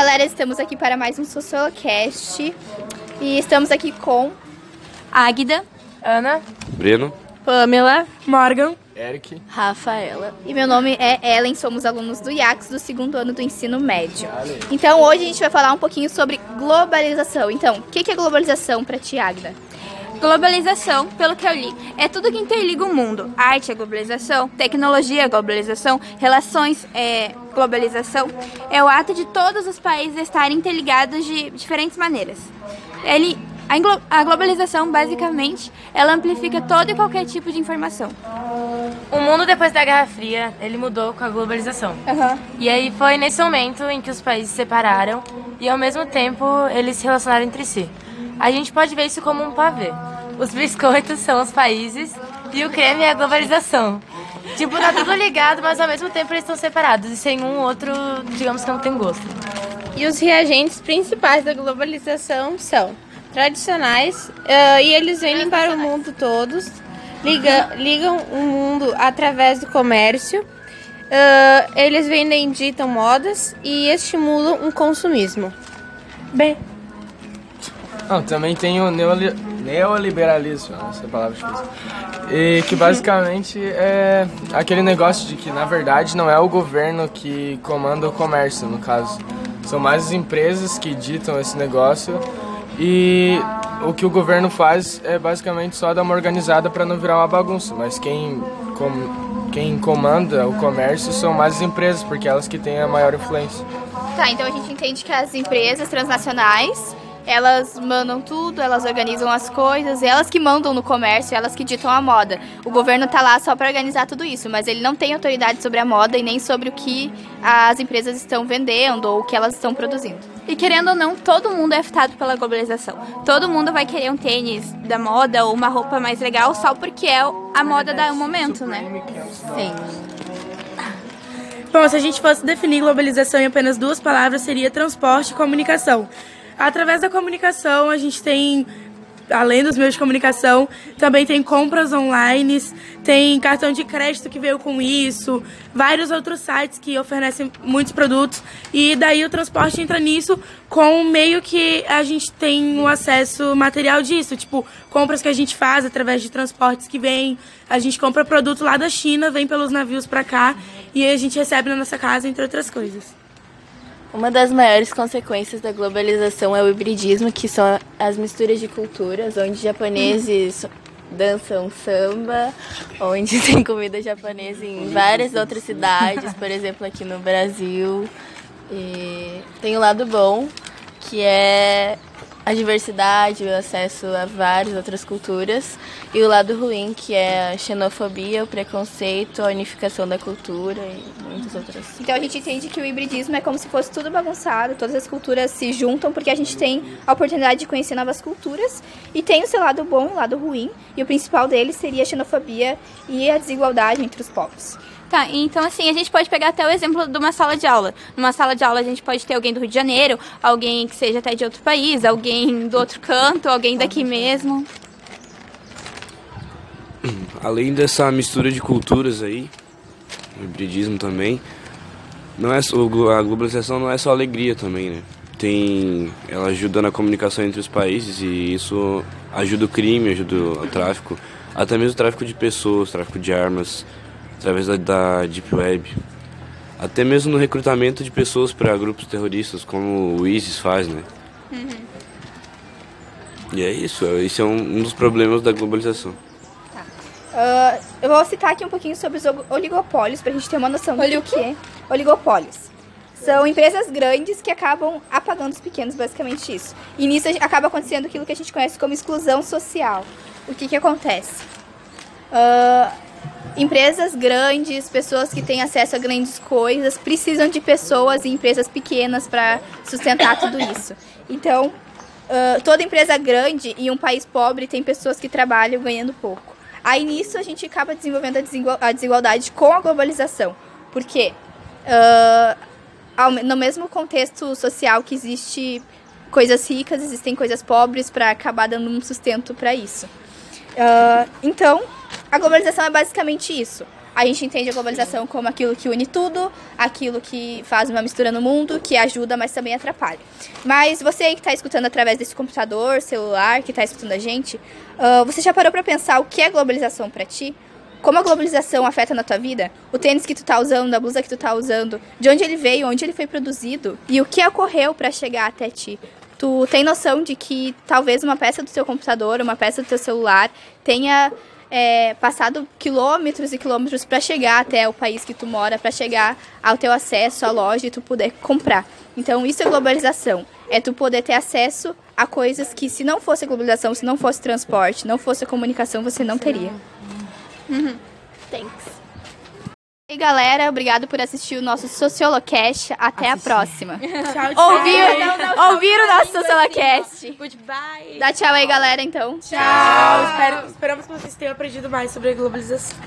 galera, estamos aqui para mais um Sociolocast e estamos aqui com Águida, Ana, Breno, Pamela, Morgan, Eric, Rafaela. e meu nome é Ellen, somos alunos do IACS do segundo ano do ensino médio. Então hoje a gente vai falar um pouquinho sobre globalização. Então, o que que é globalização para ti, Águida? Globalização, pelo que eu li, é tudo que interliga o mundo. Arte é globalização, tecnologia é globalização, relações é globalização. É o ato de todos os países estarem interligados de diferentes maneiras. Ele, a, globalização, basicamente, ela amplifica todo e qualquer tipo de informação. o mundo depois da Guerra Fria, ele mudou com a globalização. E aí foi nesse momento em que os países se separaram e ao mesmo tempo eles se relacionaram entre si. A gente pode ver isso como um pavê. Os biscoitos são os países e o creme é a globalização. Tipo, tá tudo ligado, mas ao mesmo tempo eles estão separados e sem um outro, digamos que não tem gosto. E os reagentes principais da globalização são tradicionais eh, e eles vendem para o mundo todos, liga- ligam o mundo através do comércio, eh, eles vendem e ditam modas e estimulam um consumismo. Bem, Não, também tem o neoli- neoliberalismo, essa palavra difícil. E que basicamente é aquele negócio de que na verdade não é o governo que comanda o comércio, no caso. São mais as empresas que ditam esse negócio e o que o governo faz é basicamente só dar uma organizada para não virar uma bagunça, mas quem com- quem comanda o comércio são mais as empresas, porque elas que têm a maior influência. Tá, então a gente entende que as empresas transnacionais, elas mandam tudo, elas organizam as coisas, elas que mandam no comércio, elas que ditam a moda. O governo tá lá só para organizar tudo isso, mas ele não tem autoridade sobre a moda e nem sobre o que as empresas estão vendendo ou o que elas estão produzindo. E querendo ou não, todo mundo é afetado pela globalização. Todo mundo vai querer um tênis da moda ou uma roupa mais legal só porque é a moda do momento, né? Sim. Bom, se a gente fosse definir globalização em apenas duas palavras, seria transporte e comunicação. Através da comunicação, a gente tem, além dos meios de comunicação, também tem compras online, tem cartão de crédito que veio com isso, vários outros sites que oferecem muitos produtos, e daí o transporte entra nisso com o meio que a gente tem o acesso material disso, tipo, compras que a gente faz através de transportes que vêm, a gente compra produto lá da China, vem pelos navios pra cá, e a gente recebe na nossa casa, entre outras coisas. Uma das maiores consequências da globalização é o hibridismo, que são as misturas de culturas, onde japoneses dançam samba, onde tem comida japonesa em várias outras cidades, por exemplo, aqui no Brasil. E tem o lado bom, que é a diversidade, o acesso a várias outras culturas, e o lado ruim, que é a xenofobia, o preconceito, a unificação da cultura e muitas outras Então a gente entende que o hibridismo é como se fosse tudo bagunçado, todas as culturas se juntam porque a gente tem a oportunidade de conhecer novas culturas e tem o seu lado bom e o lado ruim, e o principal deles seria a xenofobia e a desigualdade entre os povos. Tá, então assim, a gente pode pegar até o exemplo de uma sala de aula. Numa sala de aula a gente pode ter alguém do Rio de Janeiro, alguém que seja até de outro país, alguém do outro canto, alguém daqui mesmo. além dessa mistura de culturas aí, o hibridismo também, não é a globalização não é só alegria também, né? Tem, ela ajuda na comunicação entre os países e isso ajuda o crime, ajuda o tráfico, até mesmo o tráfico de pessoas, tráfico de armas, através da, da Deep Web. Até mesmo no recrutamento de pessoas para grupos terroristas, como o ISIS faz, né? E é isso, esse é um, um dos problemas da globalização. Ah, eu vou citar aqui um pouquinho sobre os oligopólios pra gente ter uma noção do que é oligopólios. São empresas grandes que acabam apagando os pequenos, basicamente isso. E nisso a acaba acontecendo aquilo que a gente conhece como exclusão social. O que que acontece? Ah, empresas grandes, pessoas que têm acesso a grandes coisas, precisam de pessoas e empresas pequenas para sustentar tudo isso. Então, ah, toda empresa grande e um país pobre tem pessoas que trabalham ganhando pouco. Aí nisso a gente acaba desenvolvendo a desigual- a desigualdade com a globalização. Porque me- no mesmo contexto social que existe coisas ricas, existem coisas pobres para acabar dando um sustento para isso. Ah, então, a globalização é basicamente isso. A gente entende a globalização como aquilo que une tudo, aquilo que faz uma mistura no mundo, que ajuda, mas também atrapalha. Mas você aí que está escutando através desse computador, celular, que está escutando a gente, uh, você já parou para pensar o que é globalização para ti? Como a globalização afeta na tua vida? O tênis que tu tá usando, a blusa que tu tá usando, de onde ele veio, onde ele foi produzido e o que ocorreu para chegar até ti? Tu tem noção de que talvez uma peça do teu computador, uma peça do teu celular tenha é, passado quilômetros e quilômetros para chegar até o país que tu mora, para chegar ao teu acesso à loja e tu poder comprar. Então isso é globalização, é tu poder ter acesso a coisas que se não fosse globalização, se não fosse transporte, não fosse comunicação, você não teria. Uhum. Thanks. E galera, obrigado por assistir o nosso Sociolocast. Até Assisti. a próxima. tchau, tchau. Ouvir, não, não, ouvir o nosso Sociolocast. Goodbye. Dá tchau aí, galera, então. Tchau. tchau. Espero, esperamos que vocês tenham aprendido mais sobre a globalização.